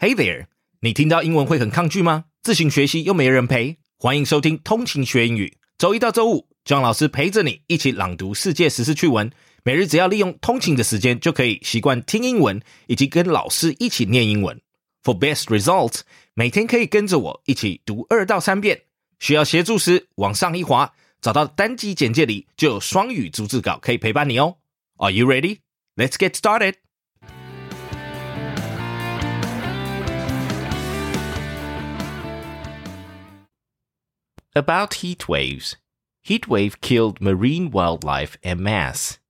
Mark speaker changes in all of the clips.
Speaker 1: Hey there！你听到英文会很抗拒吗？自行学习又没人陪？欢迎收听通勤学英语，周一到周五张老师陪着你一起朗读世界时事趣闻。每日只要利用通勤的时间，就可以习惯听英文，以及跟老师一起念英文。For best results，每天可以跟着我一起读二到三遍。需要协助时，往上一滑，找到单集简介里就有双语逐字稿可以陪伴你哦。Are you ready? Let's get started.
Speaker 2: About heat waves. Heat wave killed marine wildlife en masse.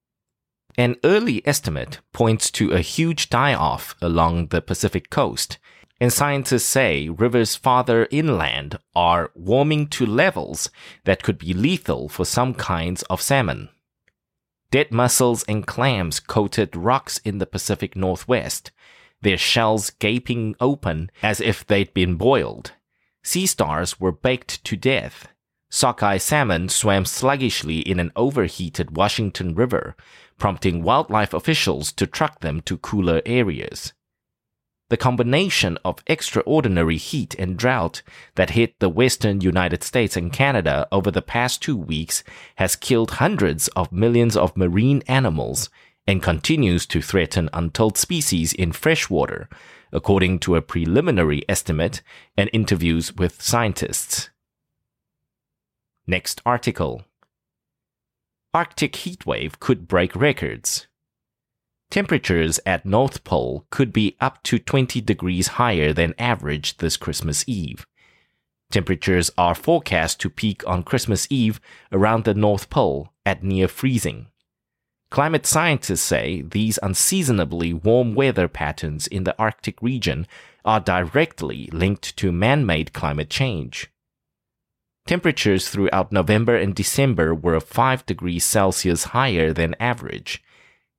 Speaker 2: An early estimate points to a huge die off along the Pacific coast, and scientists say rivers farther inland are warming to levels that could be lethal for some kinds of salmon. Dead mussels and clams coated rocks in the Pacific Northwest, their shells gaping open as if they'd been boiled. Sea stars were baked to death. Sockeye salmon swam sluggishly in an overheated Washington River, prompting wildlife officials to truck them to cooler areas. The combination of extraordinary heat and drought that hit the western United States and Canada over the past two weeks has killed hundreds of millions of marine animals and continues to threaten untold species in freshwater, according to a preliminary estimate and interviews with scientists. Next article. Arctic heatwave could break records. Temperatures at North Pole could be up to 20 degrees higher than average this Christmas Eve. Temperatures are forecast to peak on Christmas Eve around the North Pole at near freezing. Climate scientists say these unseasonably warm weather patterns in the Arctic region are directly linked to man made climate change. Temperatures throughout November and December were 5 degrees Celsius higher than average.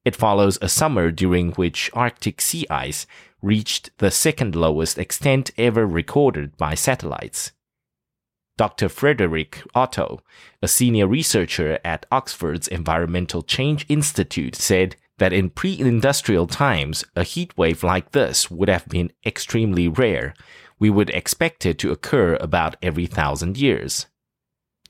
Speaker 2: It follows a summer during which Arctic sea ice reached the second lowest extent ever recorded by satellites. Dr. Friederike Otto, a senior researcher at Oxford's Environmental Change Institute, said that in pre industrial times, a heat wave like this would have been extremely rare. We would expect it to occur about every thousand years.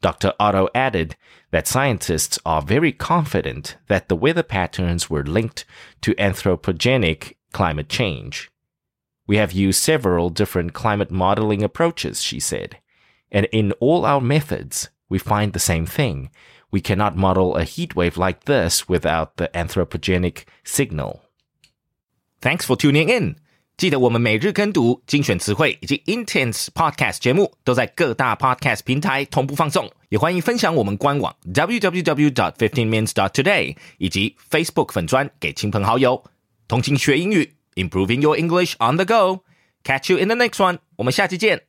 Speaker 2: Dr. Otto added that scientists are very confident that the weather patterns were linked to anthropogenic climate change. We have used several different climate modeling approaches, she said. And in all our methods, we find the same thing. We cannot model a heat wave like this without the anthropogenic signal.
Speaker 1: Thanks for tuning in. 记得我们每日跟读、精选词汇以及 Intense Podcast 节目都在各大 Podcast 平台同步放送，也欢迎分享我们官网 www.dot.fifteen minutes.dot.today 以及 Facebook 粉专给亲朋好友。同情学英语，Improving your English on the go。Catch you in the next one。我们下期见。